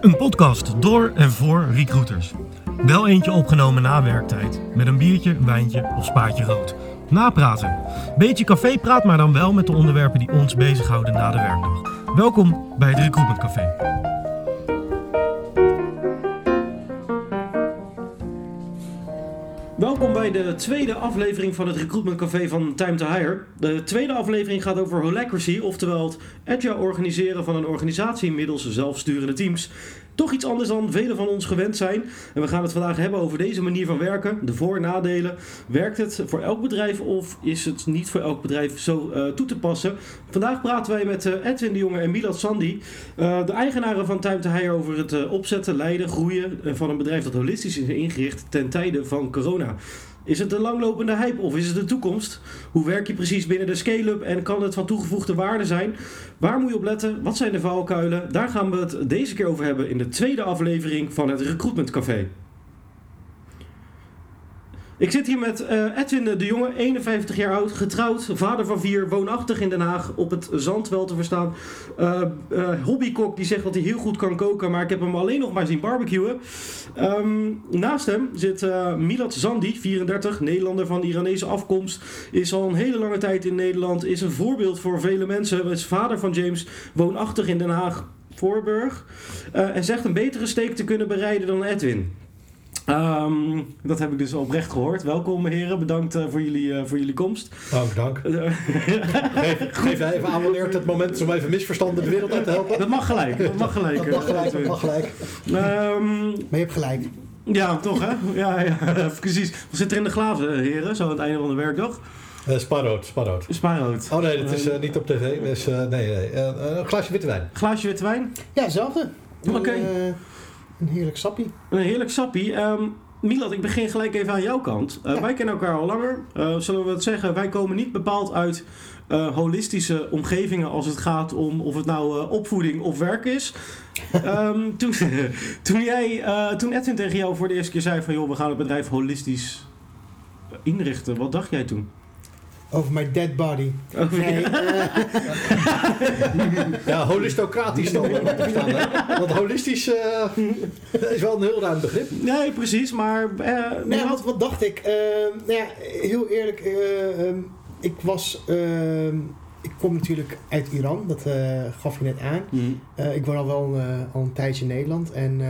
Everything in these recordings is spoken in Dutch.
Een podcast door en voor recruiters. Wel eentje opgenomen na werktijd. Met een biertje, wijntje of spaatje rood. Napraten. Beetje cafépraat, maar dan wel met de onderwerpen die ons bezighouden na de werkdag. Welkom bij het Recruitment Café. Welkom bij de tweede aflevering van het Recruitment Café van Time to Hire. De tweede aflevering gaat over holacracy, oftewel het agile organiseren van een organisatie middels zelfsturende teams. Toch iets anders dan velen van ons gewend zijn. En we gaan het vandaag hebben over deze manier van werken, de voor- en nadelen. Werkt het voor elk bedrijf of is het niet voor elk bedrijf zo uh, toe te passen? Vandaag praten wij met uh, Edwin de Jonge en Milad Sandy, uh, de eigenaren van Time to Hire, over het opzetten, leiden, groeien van een bedrijf dat holistisch is ingericht ten tijde van corona. Is het een langlopende hype of is het de toekomst? Hoe werk je precies binnen de scale-up en kan het van toegevoegde waarde zijn? Waar moet je op letten? Wat zijn de valkuilen? Daar gaan we het deze keer over hebben in de tweede aflevering van het Recruitment Café. Ik zit hier met uh, Edwin de Jonge, 51 jaar oud, getrouwd, vader van vier, woonachtig in Den Haag, op het zand wel te verstaan. Uh, uh, hobbykok die zegt dat hij heel goed kan koken, maar ik heb hem alleen nog maar zien barbecuen. Um, naast hem zit Milad Zandi, 34, Nederlander van Iranese afkomst. Is al een hele lange tijd in Nederland, is een voorbeeld voor vele mensen. Is vader van James, woonachtig in Den Haag, Voorburg. en zegt een betere steek te kunnen bereiden dan Edwin. Um, dat heb ik dus oprecht gehoord. Welkom heren, bedankt uh, voor, jullie, uh, voor jullie komst. Dank, dank. geef, geef even aan wanneer het moment is om even misverstanden de wereld uit te helpen. Dat mag gelijk, dat mag gelijk. dat mag gelijk, dat mag gelijk. Um, maar je hebt gelijk. Ja, toch hè? Ja, ja precies. Wat zit er in de glazen heren, zo aan het einde van de werkdag? Uh, spaarrood, spaarrood. Spaarrood. Oh nee, dat is uh, niet op tv. Dus, uh, nee, nee. een glaasje witte wijn. Glaasje witte wijn? Ja, hetzelfde. Oké. Okay. Een heerlijk sappie. Een heerlijk sappie. Um, Milad, ik begin gelijk even aan jouw kant. Uh, ja. Wij kennen elkaar al langer. Uh, zullen we het zeggen? Wij komen niet bepaald uit uh, holistische omgevingen als het gaat om of het nou opvoeding of werk is. um, toen, toen, jij, toen Edwin tegen jou voor de eerste keer zei van joh, we gaan het bedrijf holistisch inrichten, wat dacht jij toen? Over mijn dead body. Over nee, ja, holistocratisch dan. Want holistisch uh, is wel een heel ruim begrip. Nee, precies, maar... Uh, nee, wat, wat dacht ik? Uh, nou ja, heel eerlijk, um, ik was... Ehm, ik kom natuurlijk uit Iran, dat gaf je net aan. Mm. ik woon al wel al een tijdje in Nederland en,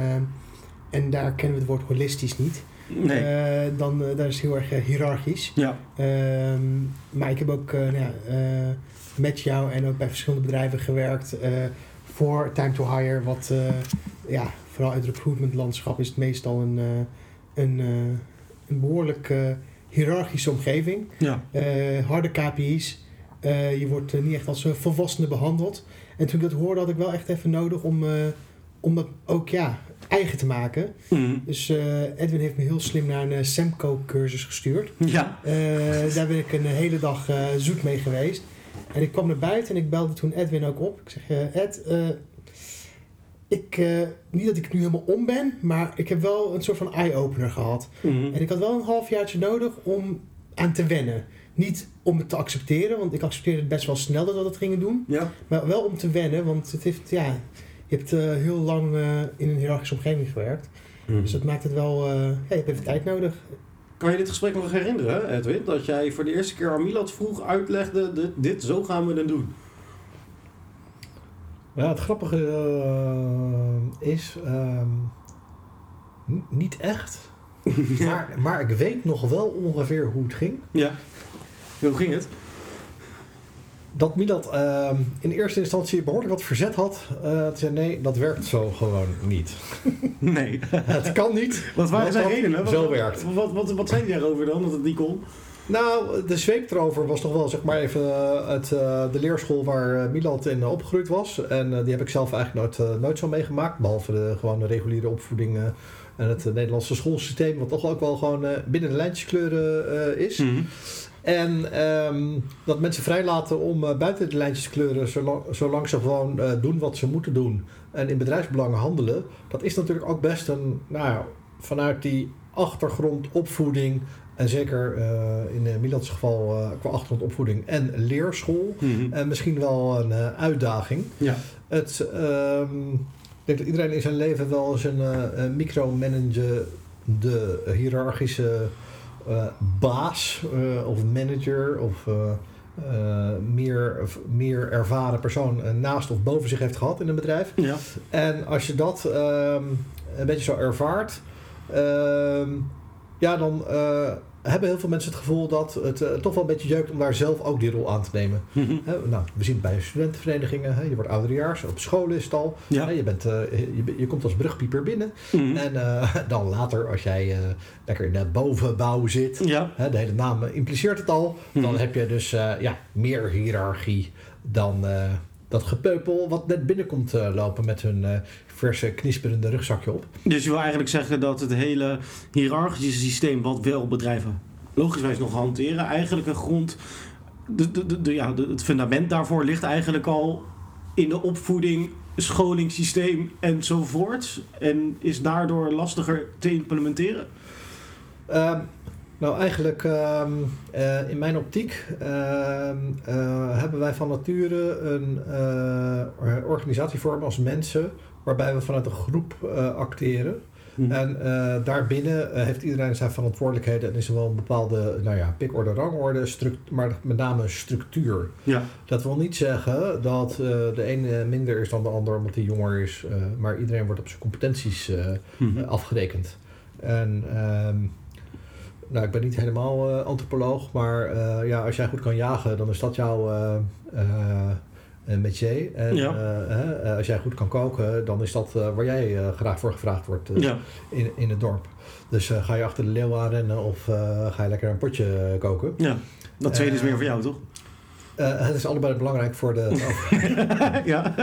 en daar kennen we het woord holistisch niet. Nee. Uh, dan, uh, dat is heel erg uh, hiërarchisch. Ja. Um, maar ik heb ook nou met jou en ook bij verschillende bedrijven gewerkt voor Time to Hire. Wat ja, vooral uit het recruitment landschap is het meestal een, een, een behoorlijk hiërarchische omgeving. Ja. harde KPI's. je wordt niet echt als een volwassene behandeld. En toen ik dat hoorde had ik wel echt even nodig om, om dat ook ja, eigen te maken. Mm. Dus uh, Edwin heeft me heel slim naar een uh, Semco-cursus gestuurd. Ja. Uh, daar ben ik een hele dag zoet mee geweest. En ik kwam naar buiten en ik belde toen Edwin ook op. Ik zeg, Ed, ik, niet dat ik nu helemaal om ben, maar ik heb wel een soort van eye-opener gehad. Mm. En ik had wel een halfjaartje nodig om aan te wennen. Niet om het te accepteren, want ik accepteerde het best wel snel dat we dat gingen doen. Ja. Maar wel om te wennen, want het heeft, ja, je hebt uh, heel lang uh, in een hiërarchische omgeving gewerkt. Mm. Dus dat maakt het wel... Uh, ja, je hebt even tijd nodig. Kan je dit gesprek nog herinneren, Edwin? Dat jij voor de eerste keer aan Milad vroeg uitlegde... Dit, dit, zo gaan we het doen. Ja, het grappige is... Um, niet echt. maar, maar ik weet nog wel ongeveer hoe het ging. Ja. Hoe ging het? Dat Milad uh, in eerste instantie behoorlijk wat verzet had. Uh, zei nee, dat werkt zo gewoon niet. Nee. het kan niet. Wat waren zijn redenen? Zo wat, werkt. Wat, wat, wat, zijn die daarover dan, dat het niet kon? Nou, de zweep erover was toch wel zeg maar even het, uh, de leerschool waar Milad in opgegroeid was. En die heb ik zelf eigenlijk nooit, nooit zo meegemaakt. Behalve de gewone reguliere opvoeding en het Nederlandse schoolsysteem. Wat toch ook wel gewoon binnen de lijntjeskleuren is. Mm-hmm. En um, dat mensen vrijlaten om uh, buiten de lijntjes te kleuren, zolang, zolang ze gewoon uh, doen wat ze moeten doen en in bedrijfsbelangen handelen. Dat is natuurlijk ook best een, nou ja, vanuit die achtergrond opvoeding en zeker uh, in uh, Milan's geval qua achtergrond opvoeding en leerschool, mm-hmm. misschien wel een uitdaging. Ja. Het, um, denk dat iedereen in zijn leven wel eens een, eh, een micromanage de hiërarchische eh, baas eh, of manager of eh, meer, of meer ervaren persoon naast of boven zich heeft gehad in een bedrijf. Ja. En als je dat ehm, een beetje zo ervaart, ehm, ja, dan hebben heel veel mensen het gevoel dat het eh, toch wel een beetje jeukt om daar zelf ook die rol aan te nemen. Mhm. Nou, we zien het bij studentenverenigingen, hè, je wordt ouderejaars, op school is het al. Ja. Je, bent, eh, je, je komt als brugpieper binnen. Mhm. En eh, dan later, als jij lekker in de bovenbouw zit, Ja. de hele naam impliceert het al, dan Mhm. heb je dus ja, meer hiërarchie dan dat gepeupel wat net binnenkomt eh, lopen met hun eh, verse knisperende rugzakje op. Dus je wil eigenlijk zeggen dat het hele hiërarchische systeem, wat wel bedrijven logischwijs nog hanteren, eigenlijk een grond. De, de, de, ja, het fundament daarvoor ligt eigenlijk al in de opvoeding, scholingssysteem enzovoort. En is daardoor lastiger te implementeren. Ehm, nou, eigenlijk ehm, eh, in mijn optiek ehm, eh, hebben wij van nature een eh, organisatievorm als mensen waarbij we vanuit een groep acteren. Mhm. En daarbinnen heeft iedereen zijn verantwoordelijkheden en is er wel een bepaalde nou ja, pikorde, rangorde, maar met name structuur. Ja. Dat wil niet zeggen dat de ene minder is dan de ander omdat hij jonger is, maar iedereen wordt op zijn competenties Mhm. afgerekend. En ehm, nou, ik ben niet helemaal eh, antropoloog, maar eh, ja, als jij goed kan jagen, dan is dat jouw eh métier. En Ja. hè, als jij goed kan koken, dan is dat waar jij graag voor gevraagd wordt ja. in, in het dorp. Dus ga je achter de leeuw aanrennen of eh, ga je lekker een potje koken? ja. Dat tweede is meer voor jou, toch? Eh, het is allebei belangrijk voor de. ja.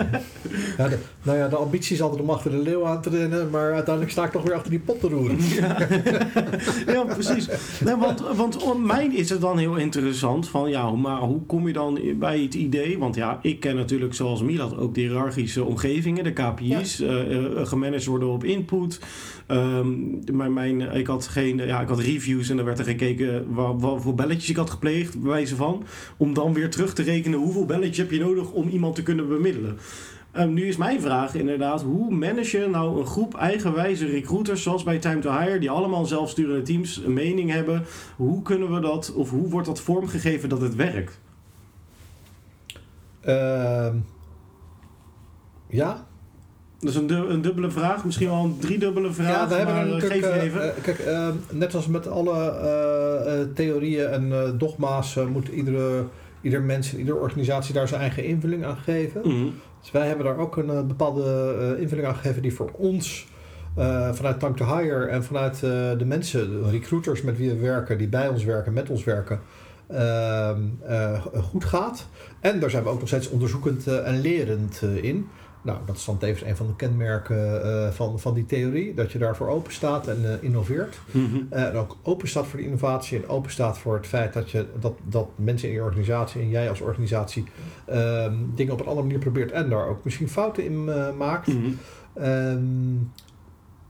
ja, de nou ja, de ambitie is altijd om achter de leeuw aan te rennen, maar uiteindelijk sta ik toch weer achter die pot te roeren. Ja, ja precies. Nee, want, want om mij is het dan heel interessant van ja, maar hoe kom je dan bij het idee? Want ja, ik ken natuurlijk zoals Milat ook de hiërarchische omgevingen, de KPI's, eh, eh, gemanaged worden op input. Ehm, maar mijn, ik had geen, ja, ik had reviews en er werd er gekeken wat, wat voor belletjes ik had gepleegd, bij wijze van, om dan weer terug te rekenen hoeveel belletjes heb je nodig om iemand te kunnen bemiddelen. Ehm, nu is mijn vraag inderdaad, hoe manage je nou een groep eigenwijze recruiters zoals bij Time to Hire, die allemaal zelfsturende teams een mening hebben? Hoe kunnen we dat, of hoe wordt dat vormgegeven dat het werkt? Ehm, ja, Dat is een, du- een dubbele vraag, misschien wel een driedubbele vraag. ja, hebben er eh, geef eh, even. eh, kijk, eh, net als met alle theorieën en dogma's moet iedere, ieder mens en iedere organisatie daar zijn eigen invulling aan geven. Mhm. Dus wij hebben daar ook een eh, bepaalde eh, invulling aan gegeven die voor ons eh, vanuit Time to Hire en vanuit de mensen, de recruiters met wie we werken, die bij ons werken, met ons werken, ehm, eh, goed gaat. En daar zijn we ook nog steeds onderzoekend en lerend in. Nou, dat is dan tevens een van de kenmerken eh, van, van die theorie, dat je daarvoor open staat en eh, innoveert. Mhm. Eh, en ook open staat voor de innovatie en open staat voor het feit dat, je, dat, dat mensen in je organisatie en jij als organisatie ehm, dingen op een andere manier probeert en daar ook misschien fouten in maakt. Mhm. Ehm,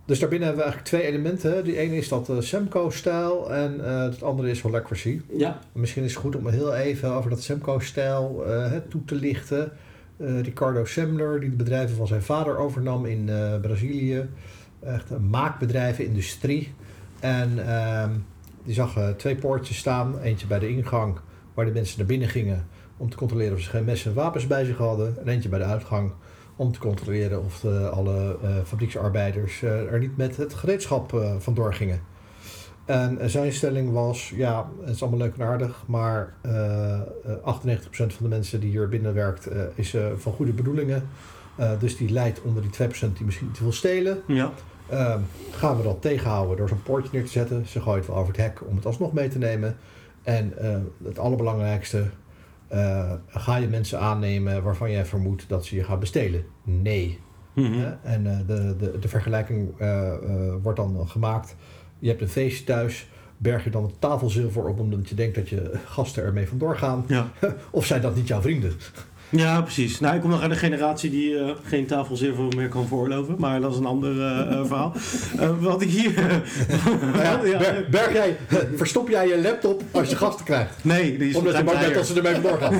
dus daarbinnen hebben we eigenlijk twee elementen. Die ene is dat Semco-stijl en het andere is Holacracy. Ja. Misschien is het goed om heel even over dat Semco-stijl toe te lichten. Eh, Ricardo Semler, die de bedrijven van zijn vader overnam in eh, Brazilië. Echt een maakbedrijven, industrie. En ehm, die zag eh, twee poortjes staan. Eentje bij de ingang, waar de mensen naar binnen gingen om te controleren of ze geen messen en wapens bij zich hadden. En eentje bij de uitgang om te controleren of de, alle eh, fabrieksarbeiders er niet met het gereedschap eh, vandoor gingen. En eh, zijn stelling was, ja, het is allemaal leuk en aardig, maar eh, eh, 98% van de mensen die hier binnen werkt eh, is eh, van goede bedoelingen. Eh, dus die leidt onder die 2% die misschien te veel stelen. Ja. Ehm, gaan we dat tegenhouden door zo'n poortje neer te zetten? Ze gooien het wel over het hek om het alsnog mee te nemen. En eh, het allerbelangrijkste, eh, ga je mensen aannemen waarvan jij vermoedt dat ze je gaan bestelen? Nee. Mhm. En eh, de, de, de vergelijking eh, eh, wordt dan gemaakt. Je hebt een feestje thuis. Berg je dan het tafelzilver op omdat je denkt dat je gasten ermee vandoor gaan? Ja. Of zijn dat niet jouw vrienden? Ja, precies. Nou, ik kom nog uit een generatie die eh, geen tafelzilver meer kan voorloven. Maar dat is een ander eh, eh, verhaal. Wat ik hier... Nou ja, Ja, ber- berg jij, verstop jij je laptop als je gasten krijgt? nee, die is Omdat je bang bent dat ze ermee vandoor gaan.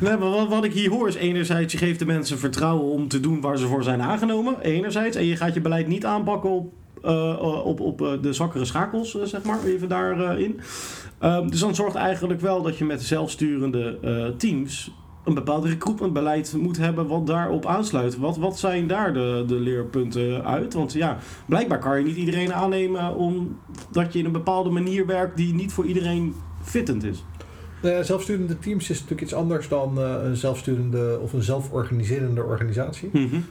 Nee, maar wat, wat ik hier hoor is enerzijds, je geeft de mensen vertrouwen om te doen waar ze voor zijn aangenomen. Enerzijds. En je gaat je beleid niet aanpakken op, eh, op, op eh, de zwakkere schakels, eh, zeg maar. Even daarin. Ehm dus dan zorgt eigenlijk wel dat je met zelfsturende eh, teams een bepaald recruitmentbeleid moet hebben wat daarop aansluit. Wat, wat zijn daar de, de leerpunten uit? Want ja, blijkbaar kan je niet iedereen aannemen omdat je in een bepaalde manier werkt die niet voor iedereen fittend is. Eh, zelfsturende teams is natuurlijk iets anders dan eh, een zelfsturende of een zelforganiserende organisatie.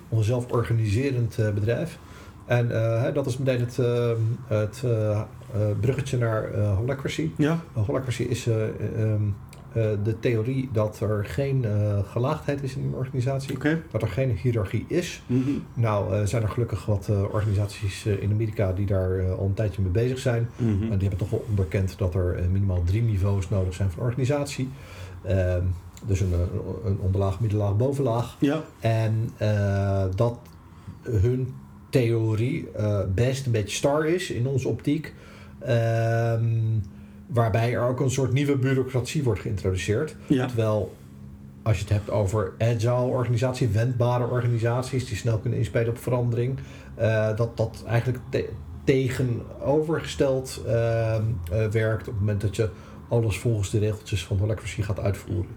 Of een zelforganiserend eh, bedrijf. En eh, dat is meteen het, eh, het eh, eh, bruggetje naar holacracy. Ja, holacracy is eh, ehm, eh, de theorie dat er geen gelaagdheid is in een organisatie. Dat er geen hiërarchie is. Mhm. Nou zijn er gelukkig wat organisaties in Amerika die daar al een tijdje mee bezig zijn. En die hebben toch wel onderkend dat er minimaal drie niveaus nodig zijn van organisatie. Ehm, dus een, een, onderlaag, middenlaag, bovenlaag. Ja, En dat hun theorie eh, best een beetje star is in onze optiek. Ehm, waarbij er ook een soort nieuwe bureaucratie wordt geïntroduceerd. ja. Terwijl als je het hebt over agile organisatie, wendbare organisaties die snel kunnen inspelen op verandering, eh, dat dat eigenlijk te- tegenovergesteld ehm, eh, werkt op het moment dat je alles volgens de regeltjes van holacracy gaat uitvoeren.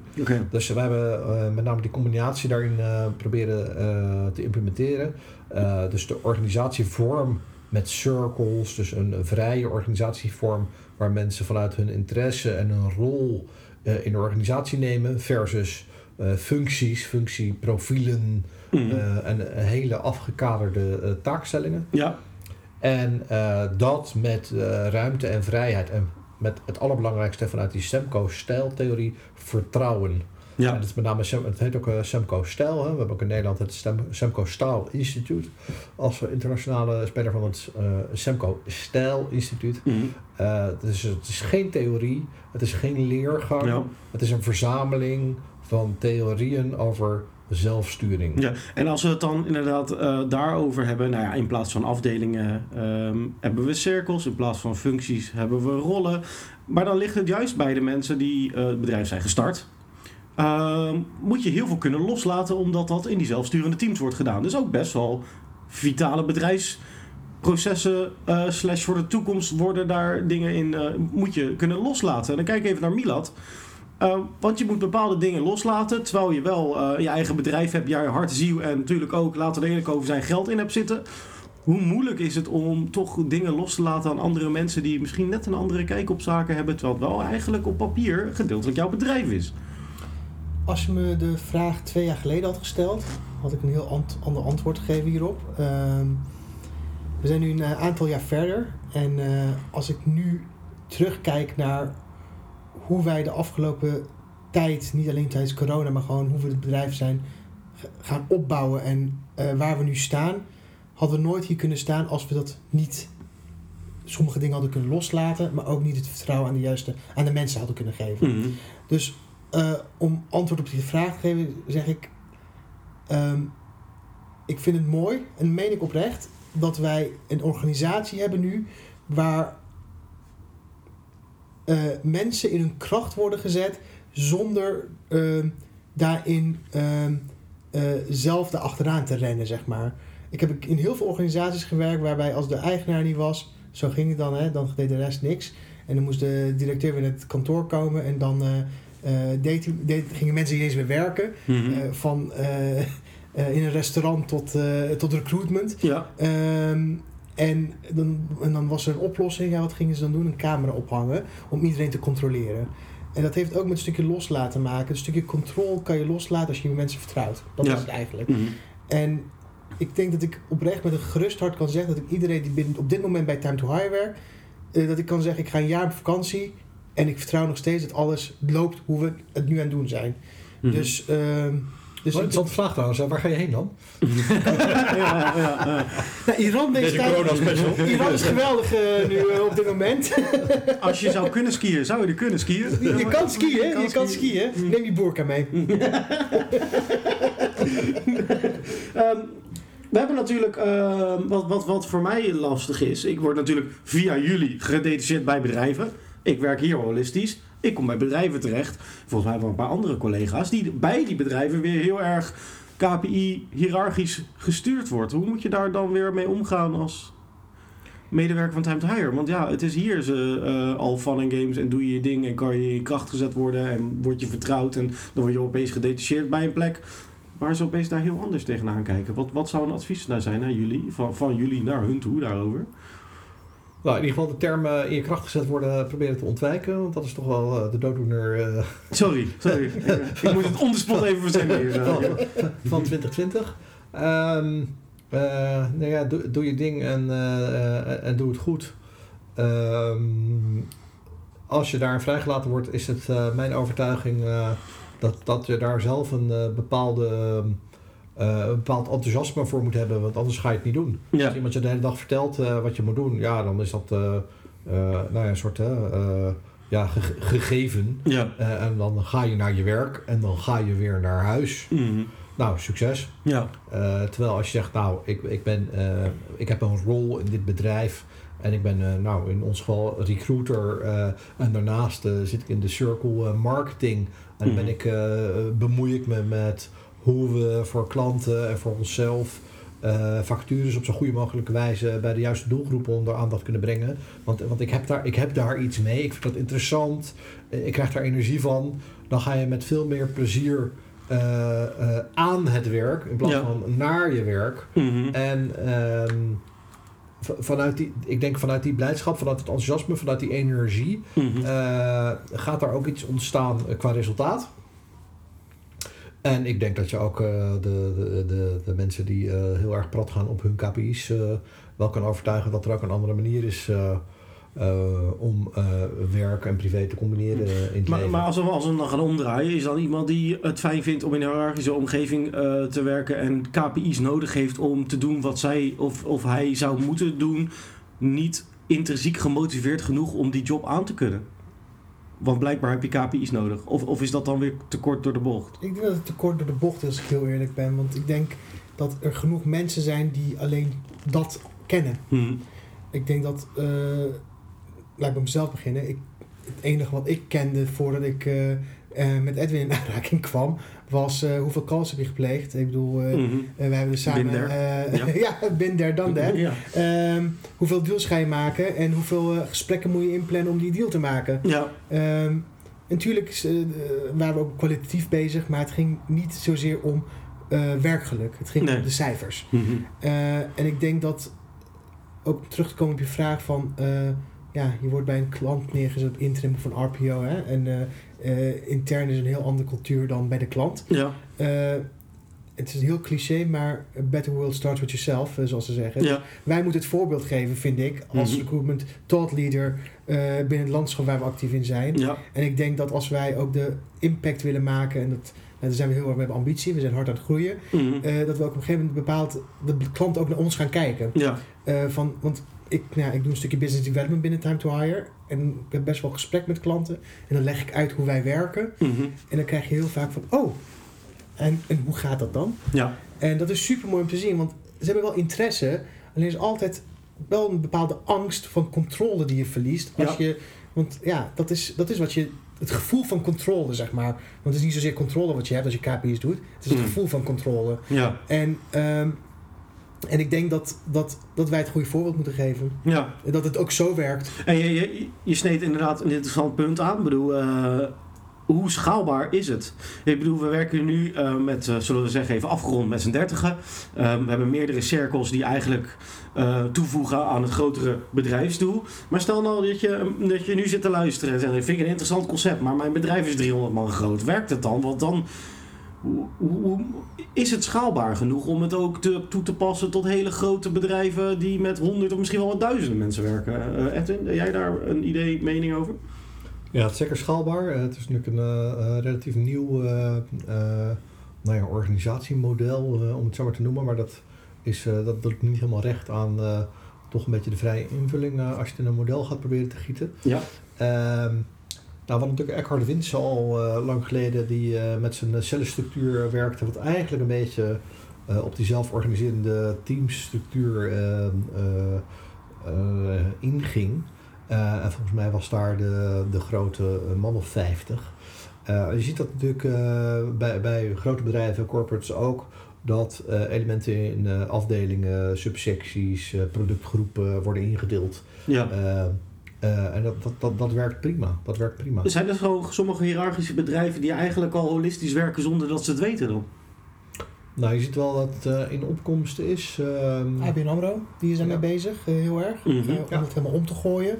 Dus we hebben met name die combinatie daarin proberen te implementeren. Eh, dus de organisatievorm met circles, dus een vrije organisatievorm waar mensen vanuit hun interesse en hun rol eh, in de organisatie nemen, versus eh, functies, functieprofielen Mhm. en hele afgekaderde taakstellingen. ja, En dat met ruimte en vrijheid en met het allerbelangrijkste vanuit die Semco-stijltheorie, vertrouwen. En ja. dat is met name, het heet ook eh, Semco-stijl. Hè. We hebben ook in Nederland het Stem- Semco-stijl instituut als internationale speler van het eh Semco-stijl instituut. Mhm. Eh, dus het is geen theorie, het is geen leergang, Ja. het is een verzameling van theorieën over zelfsturing. Ja, en als we het dan inderdaad daarover hebben, nou ja, in plaats van afdelingen ehm, hebben we cirkels, in plaats van functies hebben we rollen. Maar dan ligt het juist bij de mensen die het bedrijf zijn gestart. Ehm, moet je heel veel kunnen loslaten, omdat dat in die zelfsturende teams wordt gedaan. Dus ook best wel vitale bedrijfsprocessen, eh, slash voor de toekomst worden daar dingen in, eh, moet je kunnen loslaten. En dan kijk even naar Milad. Uh, want je moet bepaalde dingen loslaten, terwijl je wel uh, je eigen bedrijf hebt, je hart, ziel en natuurlijk ook, laten we er eerlijk over zijn, geld in hebt zitten. Hoe moeilijk is het om toch dingen los te laten aan andere mensen die misschien net een andere kijk op zaken hebben, terwijl het wel eigenlijk op papier gedeeltelijk jouw bedrijf is? Als je me de vraag twee jaar geleden had gesteld, had ik een heel ant ander antwoord gegeven hierop. Ehm, we zijn nu een uh, aantal jaar verder en uh, als ik nu terugkijk naar hoe wij de afgelopen tijd, niet alleen tijdens corona, maar gewoon hoe we het bedrijf zijn gaan opbouwen en uh, waar we nu staan, hadden we nooit hier kunnen staan als we dat niet sommige dingen hadden kunnen loslaten, maar ook niet het vertrouwen aan de juiste aan de mensen hadden kunnen geven. Mm -hmm. Dus uh, om antwoord op die vraag te geven, zeg ik, um, ik vind het mooi en meen ik oprecht dat wij een organisatie hebben nu waar uh, mensen in hun kracht worden gezet zonder uh, daarin uh, zelf achteraan te rennen, zeg maar. Ik heb in heel veel organisaties gewerkt waarbij als de eigenaar niet was, zo ging het dan, hè, dan deed de rest niks. En dan moest de directeur weer naar het kantoor komen en dan deed, deed, gingen mensen ineens weer werken. Mhm. Mm -hmm. van in een restaurant tot, tot recruitment. Ja. Um, en dan, en dan was er een oplossing. Ja, wat gingen ze dan doen? Een camera ophangen om iedereen te controleren. En dat heeft ook met een stukje loslaten te maken. Een stukje controle kan je loslaten als je mensen vertrouwt. Dat ja. is het eigenlijk. Mm -hmm. En ik denk dat ik oprecht met een gerust hart kan zeggen dat ik iedereen die binnen, op dit moment bij Time to Hire werkt, dat ik kan zeggen, ik ga een jaar op vakantie en ik vertrouw nog steeds dat alles loopt hoe we het nu aan het doen zijn. Mm -hmm. Dus uh, Dus Wat ik- interessante vraag trouwens. Waar ga je heen dan? ja, ja, ja. nou, Iran, deze tijd-. Iran is geweldig eh, nu eh, op dit moment. Als je zou kunnen skiën, zou je er kunnen skiën? Je kan skiën, Je je kan skiën. skiën. Neem je boerka mee. Ehm, we hebben natuurlijk, ehm, wat, wat, wat voor mij lastig is, ik word natuurlijk via jullie gedetacheerd bij bedrijven. Ik werk hier holistisch. Ik kom bij bedrijven terecht. Volgens mij hebben een paar andere collega's die bij die bedrijven weer heel erg KPI hiërarchisch gestuurd wordt. Hoe moet je daar dan weer mee omgaan als medewerker van Time to Hire? Want ja, het is hier ze, eh, al fun en games en doe je je ding en kan je in kracht gezet worden en word je vertrouwd en dan word je opeens gedetacheerd bij een plek waar ze opeens daar heel anders tegenaan kijken. Wat, wat zou een advies daar zijn naar jullie, van, van jullie naar hun toe daarover? Nou, in ieder geval de term eh, in je kracht gezet worden proberen te ontwijken. Want dat is toch wel eh, de dooddoener eh, Sorry, sorry. ik, ik moet het on the spot even verzinnen hier. van 2020. Ehm eh, nou ja, doe, doe je ding en, en doe het goed. Ehm, als je daar vrijgelaten wordt, is het mijn overtuiging dat, dat je daar zelf een bepaalde, eh, een bepaald enthousiasme voor moet hebben. Want anders ga je het niet doen. Ja, Als iemand je de hele dag vertelt eh, wat je moet doen, ja, dan is dat eh, eh, nou ja, een soort eh, eh, ja, ge- gegeven. ja. Eh, en dan ga je naar je werk en dan ga je weer naar huis. Mhm. Nou, succes. Ja, Eh, terwijl als je zegt, nou, ik, ik, ben, eh, ik heb een rol in dit bedrijf. En ik ben, eh, nou, in ons geval recruiter. eh, en daarnaast eh, zit ik in de circle eh, marketing. En Mhm. ben ik, eh, bemoei ik me met hoe we voor klanten en voor onszelf vacatures op zo goede mogelijke wijze bij de juiste doelgroepen onder aandacht kunnen brengen. Want, want ik, heb daar, ik heb daar iets mee. Ik vind dat interessant. Eh, Ik krijg daar energie van. Dan ga je met veel meer plezier eh, aan het werk in plaats Ja. van naar je werk. Mhm. En ehm, vanuit die, ik denk vanuit die blijdschap, vanuit het enthousiasme, vanuit die energie, Mhm. gaat daar ook iets ontstaan qua resultaat. En ik denk dat je ook eh, de, de, de, de mensen die eh, heel erg prat gaan op hun KPI's eh, wel kan overtuigen dat er ook een andere manier is om werk en privé te combineren in Maar, leven. maar als we, als we hem dan gaan omdraaien, is dan iemand die het fijn vindt om in een hiërarchische omgeving te werken en KPI's nodig heeft om te doen wat zij of, of hij zou moeten doen, niet intrinsiek gemotiveerd genoeg om die job aan te kunnen? Want blijkbaar heb je KPI's nodig. Of, of is dat dan weer te kort door de bocht? Ik denk dat het te kort door de bocht is, als ik heel eerlijk ben. Want ik denk dat er genoeg mensen zijn die alleen dat kennen. Mhm. Ik denk dat, eh laat ik bij mezelf beginnen. Ik, het enige wat ik kende voordat ik eh, eh, met Edwin in aanraking kwam, was eh, hoeveel calls heb je gepleegd. Ik bedoel, eh Mhm. eh, we hebben er samen... Eh, Ja. ja, bin there, dan. Ja. Ehm, hoeveel deals ga je maken en hoeveel gesprekken moet je inplannen om die deal te maken. Ja. Ehm, natuurlijk waren we ook kwalitatief bezig, maar het ging niet zozeer om werkgeluk. Het ging Nee. om de cijfers. Mhm. En ik denk dat, ook terug te komen op je vraag van, ja, je wordt bij een klant neergezet op interim of een RPO. Hè? En eh, intern is een heel andere cultuur dan bij de klant. Ja. Eh, het is een heel cliché, maar a better world starts with yourself, eh, zoals ze zeggen. Ja. Wij moeten het voorbeeld geven, vind ik, als Mhm. recruitment thought leader binnen het landschap waar we actief in zijn. Ja. En ik denk dat als wij ook de impact willen maken, en dat, nou, daar zijn we heel erg mee hebben ambitie, we zijn hard aan het groeien, Mhm. dat we ook op een gegeven moment bepaald de klant ook naar ons gaan kijken. Ja. Van, want ik, nou, ja, ik doe een stukje business development binnen Time to Hire. En ik heb best wel gesprek met klanten. En dan leg ik uit hoe wij werken. Mhm. En dan krijg je heel vaak van, oh, en, en hoe gaat dat dan? Ja. En dat is super mooi om te zien, want ze hebben wel interesse. Alleen is altijd wel een bepaalde angst van controle die je verliest. Als Ja. je, want ja, dat is, dat is wat je. Het gevoel van controle, zeg maar. Want het is niet zozeer controle wat je hebt als je KPI's doet. Het is het Mm. gevoel van controle. Ja. En, ehm, en ik denk dat, dat, dat wij het goede voorbeeld moeten geven. Ja. En Dat het ook zo werkt. En je, je, je sneed inderdaad een interessant punt aan. Ik bedoel, eh, hoe schaalbaar is het? Ik bedoel, we werken nu eh, met, eh, zullen we zeggen, even afgerond met z'n dertigen. We hebben meerdere cirkels die eigenlijk toevoegen aan het grotere bedrijfsdoel. Maar stel nou dat je, dat je nu zit te luisteren en zegt, vind ik een interessant concept, maar mijn bedrijf is 300 man groot. Werkt het dan? Want dan... Is het schaalbaar genoeg om het ook te, toe te passen tot hele grote bedrijven die met honderd of misschien wel met duizenden mensen werken? Eh Edwin, heb jij daar een idee, mening over? Ja, het is zeker schaalbaar. Eh, het is natuurlijk een eh, relatief nieuw nou ja, organisatiemodel, om het zo maar te noemen. Maar dat, is, dat doet niet helemaal recht aan toch een beetje de vrije invulling als je het in een model gaat proberen te gieten. Ja. Nou, wat natuurlijk Eckhard Winse al eh, lang geleden, die eh, met zijn cellenstructuur werkte, wat eigenlijk een beetje eh, op die zelforganiserende teamstructuur eh, eh, inging. Eh, en volgens mij was daar de, de grote eh, man of 50. Eh, je ziet dat natuurlijk eh, bij, bij grote bedrijven, corporates ook, dat eh, elementen in eh, afdelingen, subsecties, eh, productgroepen worden ingedeeld. ja. Eh, en dat, dat, dat, dat werkt prima. Dat werkt prima. Er zijn er zo sommige hiërarchische bedrijven die eigenlijk al holistisch werken zonder dat ze het weten dan? Nou, je ziet wel dat het eh, in opkomst is. ehm, ABN AMRO, die is daarmee Ja. bezig, eh, heel erg. Mhm. om Ja. het helemaal om te gooien.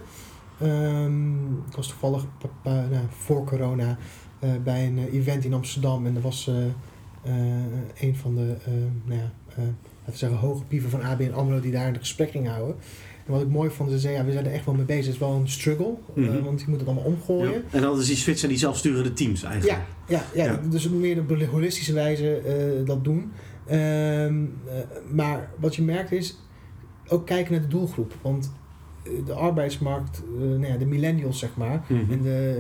Ehm, ik was toevallig nou, voor corona eh, bij een event in Amsterdam. En er was een van de eh, nou ja, eh, laten we zeggen, hoge pieven van ABN AMRO die daar een gesprek ging houden. En wat ik mooi vond, ze zei, ja, we zijn er echt wel mee bezig. Het is wel een struggle, eh, Mhm. want je moet het allemaal omgooien. Ja. En dan is die switch en die zelfsturende teams eigenlijk. Ja, ja, ja, Ja. dus meer op een holistische wijze eh, dat doen. Ehm, eh, maar wat je merkt is ook kijken naar de doelgroep. Want de arbeidsmarkt, nou ja, de millennials zeg maar, Mhm. en, de,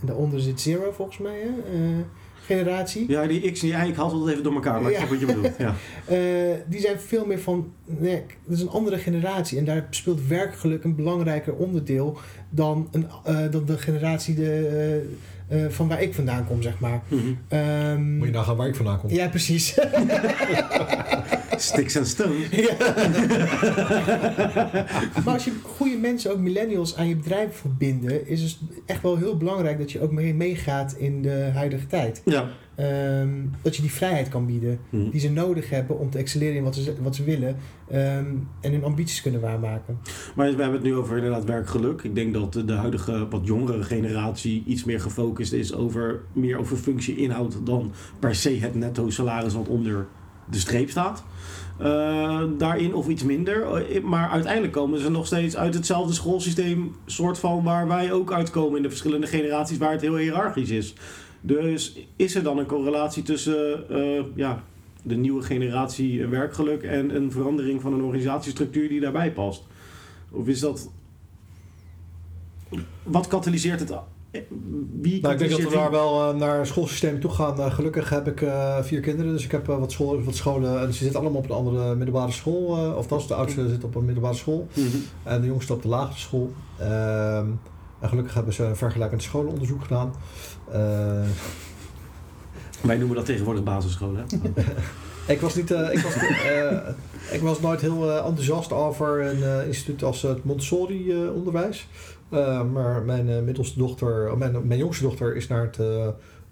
en daaronder zit zero volgens mij, hè, generatie. Ja, die X en die Y, ik haal het even door elkaar, maar ik snap wat je bedoelt. Ja. Eh, die zijn veel meer van, nee, dat is een andere generatie. En daar speelt werkgeluk een belangrijker onderdeel dan, een, eh, dan de generatie de, eh, van waar ik vandaan kom, zeg maar. Mhm. Ehm, Moet je nagaan waar ik vandaan kom. ja, precies. Sticks and stones. Ja. maar als je goede mensen, ook millennials, aan je bedrijf verbinden, is het echt wel heel belangrijk dat je ook mee meegaat in de huidige tijd. Ja. Ehm, dat je die vrijheid kan bieden Mhm. die ze nodig hebben om te excelleren in wat ze, wat ze willen ehm, en hun ambities kunnen waarmaken. Maar we hebben het nu over inderdaad werkgeluk. Ik denk dat de huidige wat jongere generatie iets meer gefocust is over meer over functie inhoud dan per se het netto salaris wat onder de streep staat. Eh, daarin of iets minder. Eh, Maar uiteindelijk komen ze nog steeds uit hetzelfde schoolsysteem, soort van waar wij ook uitkomen in de verschillende generaties, waar het heel hiërarchisch is. Dus is er dan een correlatie tussen eh, ja, de nieuwe generatie werkgeluk en een verandering van een organisatiestructuur die daarbij past? Of is dat. Wat katalyseert het? Wie Nou, ik denk dat we daar wel eh, naar schoolsysteem toe gaan. Eh, gelukkig heb ik vier kinderen, dus ik heb wat, school, wat scholen. En ze zitten allemaal op een andere middelbare school. of althans, de oudste zit op een middelbare school. Mhm. En de jongste op de lagere school. En gelukkig hebben ze een vergelijkend scholenonderzoek gedaan. Eh, Wij noemen dat tegenwoordig basisschool, hè? ik, was niet, eh, ik, was, eh, ik was nooit heel enthousiast over een instituut als het Montessori-onderwijs. Maar mijn middelste dochter, mijn, mijn jongste dochter is naar het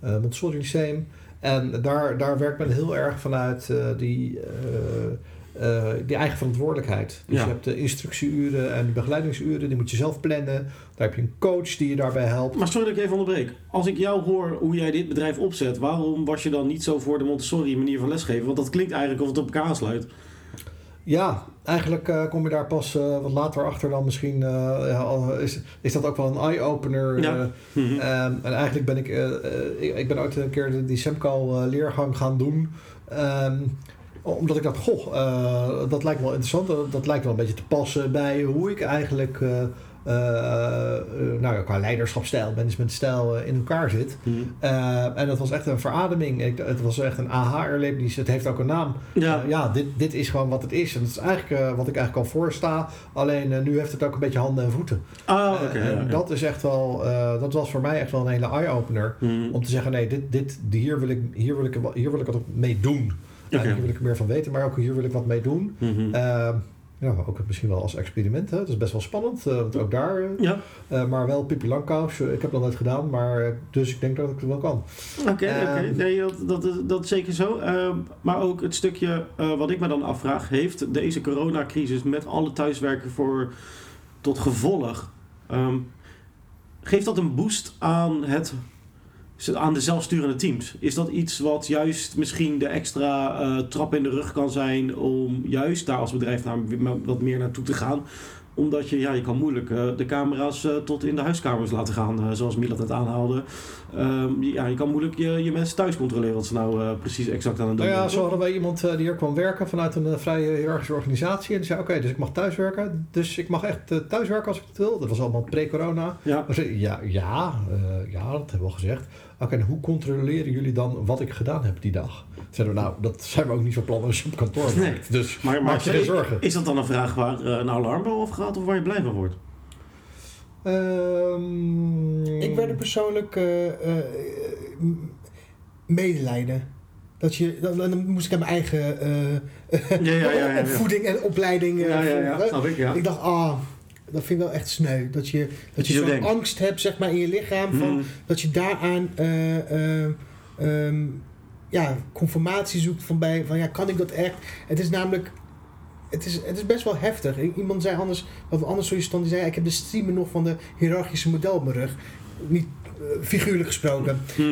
Montessori Lyceum. En daar, daar werkt men heel erg vanuit die, eh, die eigen verantwoordelijkheid. Dus Ja. je hebt de instructieuren en de begeleidingsuren, die moet je zelf plannen. Daar heb je een coach die je daarbij helpt. Maar sorry dat ik even onderbreek. Als ik jou hoor hoe jij dit bedrijf opzet, waarom was je dan niet zo voor de Montessori manier van lesgeven? Want dat klinkt eigenlijk of het op elkaar aansluit. Ja, eigenlijk eh, kom je daar pas eh, wat later achter dan misschien. is, is dat ook wel een eye-opener. Ja. Mhm. Ehm, en eigenlijk ben ik, ik, ik ben ooit een keer die Semco leergang gaan doen. Ehm, omdat ik dacht, goh, eh, dat lijkt wel interessant. Dat, dat lijkt wel een beetje te passen bij hoe ik eigenlijk eh, eh, eh, nou, ja, qua leiderschapsstijl, managementstijl eh, in elkaar zit. Mhm. Eh, en dat was echt een verademing. Ik, het was echt een aha-erlevenis. Het heeft ook een naam. Ja, Eh, ja, dit, dit is gewoon wat het is. En dat is eigenlijk eh, wat ik eigenlijk al voorsta. Alleen eh, nu heeft het ook een beetje handen en voeten. ah, oké. Eh, ja, en ja. dat is echt wel, eh, dat was voor mij echt wel een hele eye-opener. Mhm. Om te zeggen, nee, dit, dit, hier, wil ik, hier, wil ik, hier wil ik wat mee doen. En Oké. hier wil ik er meer van weten, maar ook hier wil ik wat mee doen. Mhm. Ehm, ja, ook misschien wel als experiment. Hè. Het is best wel spannend, eh, want ook daar. eh, Ja, eh, maar wel Pippi Langkous. Eh, ik heb dat nooit gedaan, maar eh, dus ik denk dat ik het wel kan. oké, oké. Ehm. Nee, dat, dat, is- dat is zeker zo. Ehm, maar ook het stukje eh, wat ik me dan afvraag, heeft deze coronacrisis met alle thuiswerken voor tot gevolg, geeft dat een boost aan het aan de zelfsturende teams? Is dat iets wat juist misschien de extra eh, trap in de rug kan zijn om juist daar als bedrijf naar, wat meer naartoe te gaan? Omdat je, ja, je kan moeilijk eh, de camera's eh, tot in de huiskamers laten gaan, eh, zoals Milan het aanhaalde. Ehm, ja, je kan moeilijk je, je mensen thuis controleren wat ze nou precies exact aan het doen Nou ja, zijn. zo hadden wij iemand die hier kwam werken vanuit een vrij hiërarchische organisatie. En die zei, oké, dus ik mag thuiswerken. Dus ik mag echt thuiswerken als ik het wil. Dat was allemaal pre-corona. Ja, Ja, ja, ja, dat hebben we al gezegd. Oké, en hoe controleren jullie dan wat ik gedaan heb die dag? Zeiden we, nou, dat zijn we ook niet zo plan als je op kantoor Nee. Dus maar, maak je geen zorgen. Is dat dan een vraag waar een alarmbel over gaat of waar je blij van wordt? Ehm, Ik werd er persoonlijk eh, eh, medelijden. Dat je, dan, dan moest ik aan mijn eigen eh, Ja, ja, ja. ja, ja. opvoeding en opleiding. Ja, ja. Snap ik, ja. Ik dacht, ah, dat vind ik wel echt sneu. Dat je, dat je je zo zo'n denkt. angst hebt zeg maar, in je lichaam. Van, Hmm. Dat je daaraan eh, eh, ehm, ja, conformatie zoekt van, bij, van ja, kan ik dat echt? Het is namelijk, het is, het is best wel heftig. Iemand zei anders, wat anders sollicitant, die zei, ik heb de streamen nog van de hiërarchische model op mijn rug. Niet eh, figuurlijk gesproken. Eh,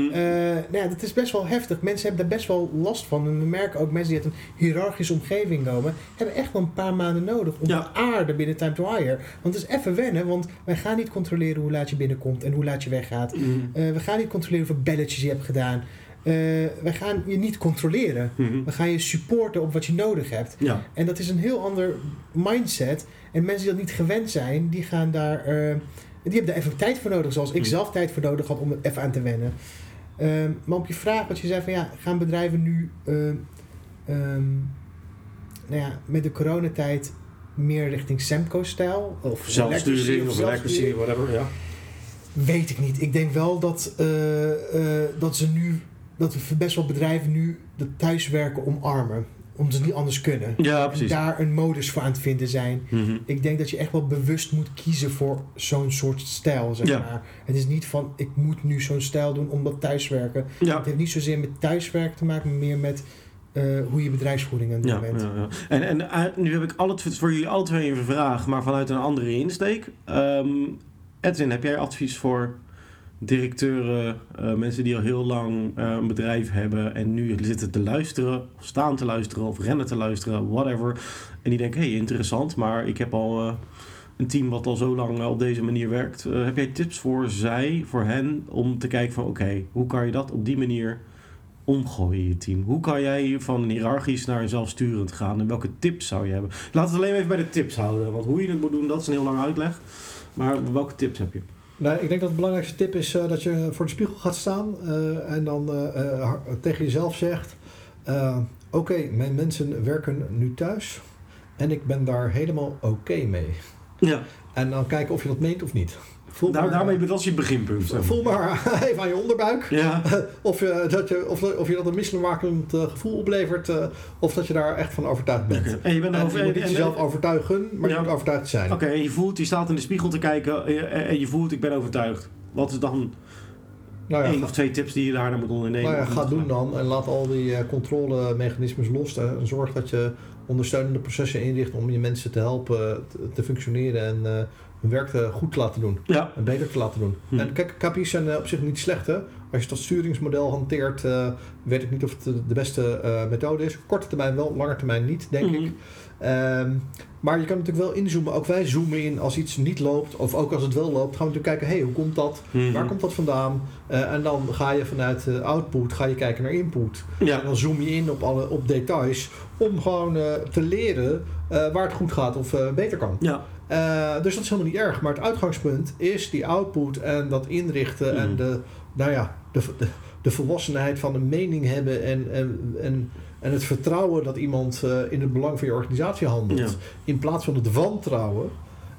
nou ja, dat is best wel heftig. Mensen hebben daar best wel last van. En we merken ook mensen die uit een hiërarchische omgeving komen, hebben echt wel een paar maanden nodig om Ja. te aarden binnen Time to Hire. Want het is even wennen, want wij gaan niet controleren hoe laat je binnenkomt en hoe laat je weggaat. Hmm. Eh, we gaan niet controleren hoeveel belletjes je hebt gedaan. Eh, wij gaan je niet controleren. Hmm. We gaan je supporten op wat je nodig hebt. Ja. En dat is een heel ander mindset. En mensen die dat niet gewend zijn, die gaan daar. eh, die hebben daar even tijd voor nodig, zoals ik Hmm. zelf tijd voor nodig had om er even aan te wennen. Ehm, maar op je vraag, wat je zei van ja, gaan bedrijven nu ehm, ehm, nou ja, met de coronatijd meer richting Semco-stijl? Of Zelfsturing of electricy, whatever, ja. Weet ik niet. Ik denk wel dat, eh, dat ze nu, dat we best wel bedrijven nu de thuiswerken omarmen. Omdat ze niet anders kunnen. Ja, En daar een modus voor aan het vinden zijn. Mhm. Ik denk dat je echt wel bewust moet kiezen voor zo'n soort stijl. Zeg Ja. maar. Het is niet van ik moet nu zo'n stijl doen omdat thuiswerken. Ja. Het heeft niet zozeer met thuiswerken te maken, maar meer met eh, hoe je bedrijfsvoering aan het doen Ja, bent. ja, ja. En, en eh, nu heb ik alle, voor jullie alle twee een vraag, maar vanuit een andere insteek. Ehm, Edwin, heb jij advies voor directeuren, eh, mensen die al heel lang eh, een bedrijf hebben en nu zitten te luisteren, of staan te luisteren, of rennen te luisteren, whatever. En die denken, hé, hey, interessant, maar ik heb al eh, een team wat al zo lang op deze manier werkt. Heb jij tips voor zij, voor hen, om te kijken van, oké, hoe kan je dat op die manier omgooien je team? Hoe kan jij van een hiërarchisch naar zelfsturend gaan? En welke tips zou je hebben? We het alleen even bij de tips houden. Want hoe je het moet doen, dat is een heel lang uitleg. Maar welke tips heb je? Nee, ik denk dat de belangrijkste tip is eh, dat je voor de spiegel gaat staan eh, en dan eh, tegen jezelf zegt: Oké, mijn mensen werken nu thuis en ik ben daar helemaal oké mee. Ja, En dan kijken of je dat meent of niet. Voel maar, daarmee dat is je beginpunt. voel maar even aan je onderbuik. Ja, Of, je, dat je, of, of je dat een misselijkmakend eh, gevoel oplevert, eh, of dat je daar echt van overtuigd bent. En je bent En over. je moet niet jezelf overtuigen, maar Ja. je moet overtuigd zijn. Oké, en je voelt, je staat in de spiegel te kijken eh, en je voelt, ik ben overtuigd. Wat is dan Nou ja, één of twee tips die je daarna moet ondernemen? nou ja, ga doen dan en laat al die controlemechanismes los. En zorg dat je ondersteunende processen inricht om je mensen te helpen te, functioneren en hun werk te goed te laten doen. Ja, En beter te laten doen. Hm. En kijk, KPI's zijn eh, op zich niet slecht. Hè? Als je dat sturingsmodel hanteert, eh, weet ik niet of het de, beste eh, methode is. Korte termijn wel, lange termijn niet, denk Mhm. ik. Ehm, maar je kan natuurlijk wel inzoomen. Ook wij zoomen in als iets niet loopt. Of ook als het wel loopt, gaan we natuurlijk kijken... hey, hoe komt dat? Mhm. Waar komt dat vandaan? Eh, en dan ga je vanuit eh, output ga je kijken naar input. En Ja, dan zoom je in op, alle, op details... om gewoon eh, te leren eh, waar het goed gaat of eh, beter kan. ja. Eh, dus dat is helemaal niet erg. Maar het uitgangspunt is die output en dat inrichten en Mhm. de, nou ja, de, de, de volwassenheid van een mening hebben en, en, en, en het vertrouwen dat iemand eh, in het belang van je organisatie handelt. Ja. In plaats van het wantrouwen.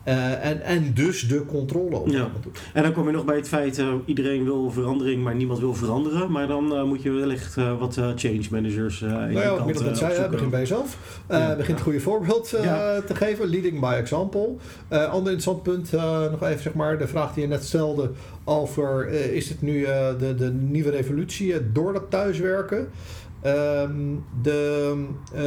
Eh, en, en dus de controle op Ja. En dan kom je nog bij het feit, eh, iedereen wil verandering, maar niemand wil veranderen. Maar dan eh, moet je wellicht eh, wat eh, change managers eh in Nou je ja, wat kant eh, zei, begin bij jezelf. Eh Ja. begin het goede voorbeeld eh, Ja. te geven. Leading by example. Eh ander interessant punt, eh, nog even zeg maar, de vraag die je net stelde over eh, is het nu eh, de, de nieuwe revolutie door dat thuiswerken? Ehm, de, eh,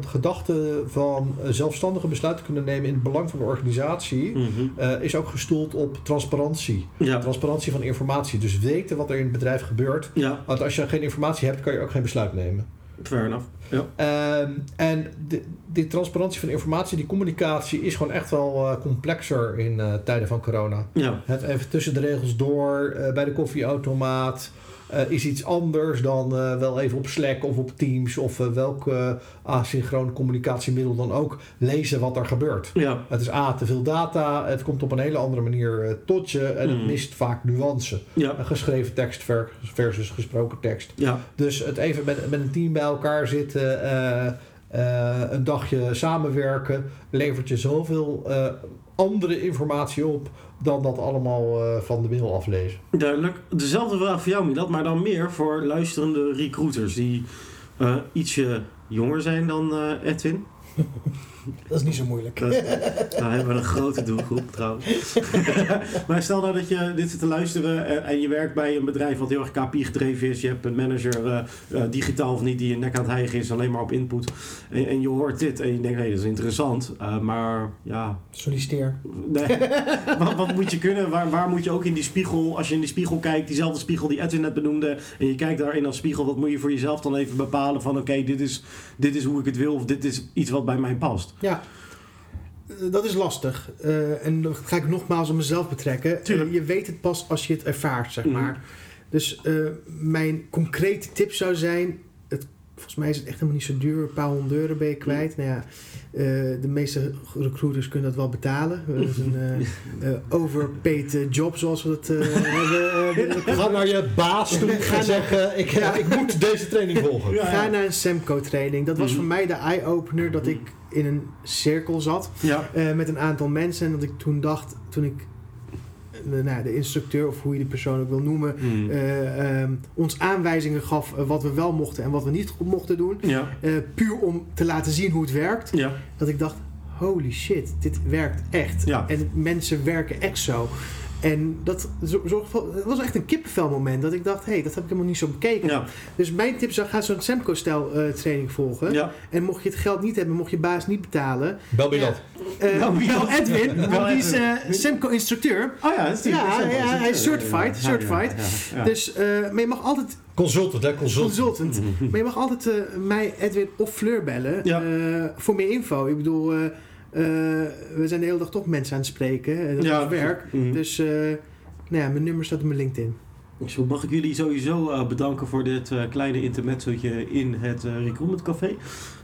de gedachte van zelfstandige besluiten kunnen nemen in het belang van de organisatie Mhm. eh, is ook gestoeld op transparantie. Ja, Transparantie van informatie. Dus weten wat er in het bedrijf gebeurt. ja, Want als je geen informatie hebt, kan je ook geen besluit nemen. Fair enough. Ja. Ehm, en de, die transparantie van informatie, die communicatie is gewoon echt wel eh, complexer in tijden van corona. Ja. Het even tussen de regels door, bij de koffieautomaat, eh, is iets anders dan eh, wel even op Slack of op Teams of eh, welk asynchroon communicatiemiddel dan ook lezen wat er gebeurt. Ja. Het is A, te veel data, het komt op een hele andere manier tot je en het Mm. mist vaak nuance. Ja. Geschreven tekst ver- versus gesproken tekst. Ja. Dus het even met, met een team bij elkaar zitten, een dagje samenwerken, levert je zoveel andere informatie op dan dat allemaal eh, van de mail aflezen. Duidelijk. Dezelfde vraag voor jou, Milat, maar dan meer voor luisterende recruiters die eh, ietsje jonger zijn dan eh, Edwin. Dat is niet zo moeilijk. Dat, nou hebben we een grote doelgroep trouwens. maar stel nou dat je dit zit te luisteren en, en je werkt bij een bedrijf wat heel erg KPI gedreven is. Je hebt een manager, eh, eh, digitaal of niet, die je nek aan het hijgen is, alleen maar op input. En, en je hoort dit en je denkt, hé, dat is interessant. eh, maar ja, Solliciteer. Nee. wat, wat moet je kunnen? Waar, waar moet je ook in die spiegel, als je in die spiegel kijkt, diezelfde spiegel die Edwin net benoemde, en je kijkt daarin als spiegel, wat moet je voor jezelf dan even bepalen van oké, dit, is, dit is hoe ik het wil of dit is iets wat bij mij past. Ja, Eh, dat is lastig. Eh, en dan ga ik nogmaals op mezelf betrekken. Eh, je weet het pas als je het ervaart, zeg Mhm. maar. Dus mijn concrete tip zou zijn... Volgens mij is het echt helemaal niet zo duur. Een paar honderd euro ben je kwijt. Nou ja, eh, de meeste recruiters kunnen dat wel betalen. Dat is een eh, eh, overpaid job, zoals we dat eh, hebben. eh, Ga naar je baas toe Ga en zeg, eh, ik, Ja. ik moet deze training volgen. Ja, Ga naar een Semco training. Dat was Mhm. voor mij de eye-opener dat ik in een cirkel zat. Ja. eh, met een aantal mensen. En dat ik toen dacht, toen ik eh, nou, de instructeur, of hoe je die persoon ook wil noemen, Hmm. eh, ehm, ons aanwijzingen gaf eh, wat we wel mochten en wat we niet mochten doen. ja. Puur om te laten zien hoe het werkt. Ja. Dat ik dacht, holy shit, dit werkt echt. Ja. En mensen werken echt zo. En dat het was echt een kippenvelmoment. Dat ik dacht, hé, hey, dat heb ik helemaal niet zo bekeken. Ja. Dus mijn tip zou, ga zo'n Semco-stijl eh, training volgen. Ja. En mocht je het geld niet hebben, mocht je baas niet betalen. Bel me Ja. dat. wie bel Edwin, Bel want die is eh, Semco-instructeur. Oh ja, dat is die Ja, ja, hij is certified, Ja, ja, certified. ja, ja, ja. Dus, eh, maar je mag altijd Consultant, hè? Consultant. consultant. Maar je mag altijd eh, mij, Edwin of Fleur bellen Ja. eh, voor meer info. Ik bedoel, eh, we zijn de hele dag toch mensen aan het spreken. eh, Dat Ja. is werk. Mhm. Dus eh, nou ja, mijn nummer staat op mijn LinkedIn. Zo mag ik jullie sowieso bedanken voor dit kleine intermezzootje in het Recruitment Café.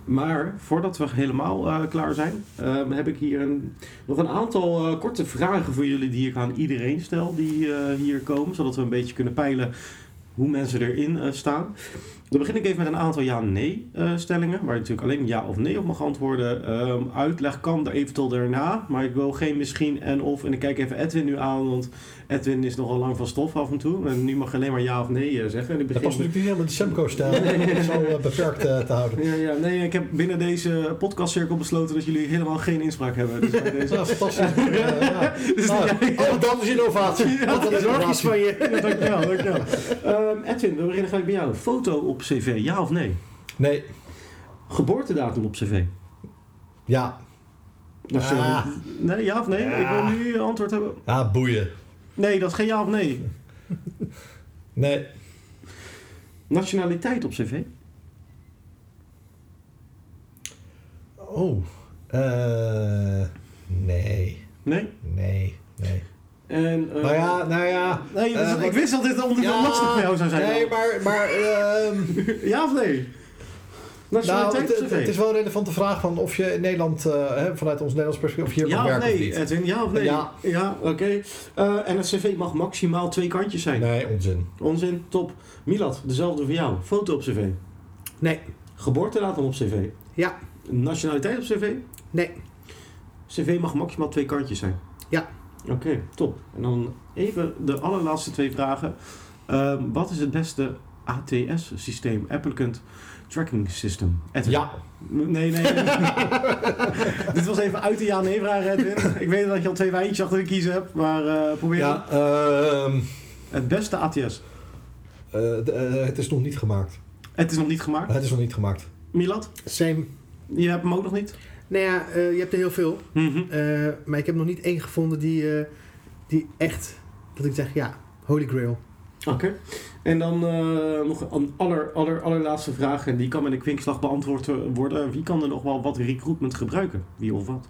Maar voordat we helemaal klaar zijn, eh, heb ik hier een, nog een aantal korte vragen voor jullie die ik aan iedereen stel die hier komen. Zodat we een beetje kunnen peilen hoe mensen erin staan. Dan begin ik even met een aantal ja-nee eh, stellingen, waar je natuurlijk alleen ja of nee op mag antwoorden. Ehm, uitleg kan er eventueel daarna, maar ik wil geen misschien en of. En ik kijk even Edwin nu aan, want Edwin is nogal lang van stof af en toe. En nu mag je alleen maar ja of nee eh, zeggen. En ik Dat begin past natuurlijk niet helemaal de Semco-stijl. Dat is al eh, beperkt eh, te houden. ja, ja, nee, ik heb binnen deze podcastcirkel besloten dat jullie helemaal geen inspraak hebben. Dus bij deze... Ja, fantastisch. Ja. Dus Nou, oh, dat is innovatie. Ja, dat is innovatie. van je. dankjewel, dankjewel. Ehm, Edwin, we beginnen gelijk bij jou. Foto op cv, ja of nee? Nee, Geboortedatum op cv? ja. Nationaal- Ah. Nee, ja of nee? Ik wil nu een antwoord hebben. Ja, boeien. Nee, dat is geen ja of nee. Nee, Nationaliteit op cv? oh. eh nee, Nee. nee, nee. En, eh, Nou ja, nou ja. Nee, dus eh, ik wist dat dit onderdeel lastig voor jou zou zijn. Nee, maar, maar ehm, Ja of nee? nou, Nationaliteit het, op het, cv? het is wel een relevante vraag van of je in Nederland, eh, hè, vanuit ons Nederlands perspectief, of je hier Ja mag of werken of nee, niet. Edwin? Ja of nee? Ja. Ja, oké. En een cv mag maximaal twee kantjes zijn. Nee, onzin. Onzin, top. Milad, dezelfde voor jou. Foto op cv. Nee. Geboortedatum op cv. Ja. Nationaliteit op cv. Nee. cv mag maximaal twee kantjes zijn. Ja. Oké, top. En dan even de allerlaatste twee vragen. Ehm, wat is het beste ATS-systeem? Applicant Tracking System. Edwin. Ja. Nee, nee. nee. Dit was even uit de ja-nee-vraag, Edwin. Ik weet dat je al twee wijntjes achter de kiezen hebt, maar eh, probeer Ja, ehm, het beste ATS. eh, eh, het is nog niet gemaakt. Het is nog niet gemaakt. Het is nog niet gemaakt. Milad, Same. je hebt hem ook nog niet? Nou ja, eh, je hebt er heel veel. Mhm. Eh, maar ik heb nog niet één gevonden die, eh, die echt, dat ik zeg, ja, holy grail. Oké. En dan nog een aller, aller, allerlaatste vraag. En die kan met een kwinkslag beantwoord worden. Wie kan er nog wel wat recruitment gebruiken? Wie of wat?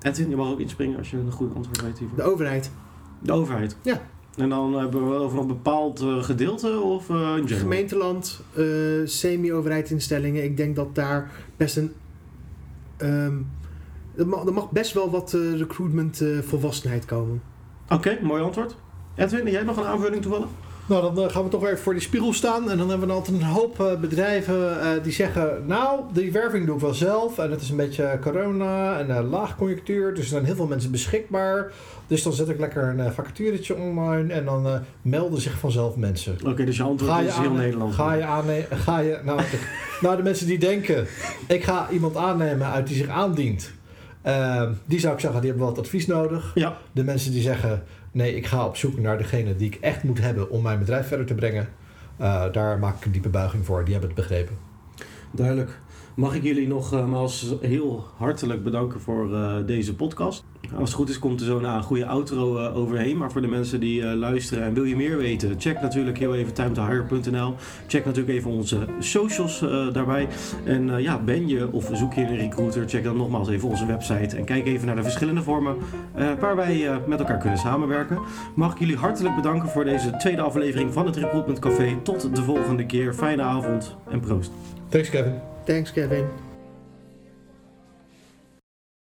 Edwin, je mag ook inspringen als je een goed antwoord weet hiervoor. De overheid. De overheid? Ja. En dan hebben we over een bepaald eh, gedeelte of eh? Gemeenteland, eh, semi-overheidsinstellingen. Ik denk dat daar best een... ehm, er, mag, er mag best wel wat recruitment volwassenheid komen. Oké, mooi antwoord. Edwin, jij nog een aanvulling toevallig? Nou, dan eh, gaan we toch weer even voor die spiegel staan. En dan hebben we altijd een hoop eh, bedrijven eh, die zeggen... Nou, die werving doe ik wel zelf. En het is een beetje corona en uh, laagconjunctuur. Dus er zijn heel veel mensen beschikbaar. Dus dan zet ik lekker een vacaturetje online. En dan uh, melden zich vanzelf mensen. Oké, dus je antwoord Ga je, is heel Nederland. ga je aannemen... Ga je, nou, de, nou, de mensen die denken... Ik ga iemand aannemen uit die zich aandient. Uh, die zou ik zeggen, die hebben wat advies nodig. Ja. De mensen die zeggen... Nee, ik ga op zoek naar degene die ik echt moet hebben om mijn bedrijf verder te brengen. Uh, daar maak ik een diepe buiging voor. Die hebben het begrepen. Duidelijk. Mag ik jullie nogmaals heel hartelijk bedanken voor uh, deze podcast. Als het goed is, komt er zo na een goede outro uh, overheen. Maar voor de mensen die uh, luisteren en wil je meer weten, check natuurlijk heel even timetohire.nl. Check natuurlijk even onze socials uh, daarbij. En ja, ben je of zoek je een recruiter, check dan nogmaals even onze website. En kijk even naar de verschillende vormen waar wij met elkaar kunnen samenwerken. Mag ik jullie hartelijk bedanken voor deze tweede aflevering van het Recruitment Café. Tot de volgende keer. Fijne avond en proost. Thanks Kevin. Thanks Kevin.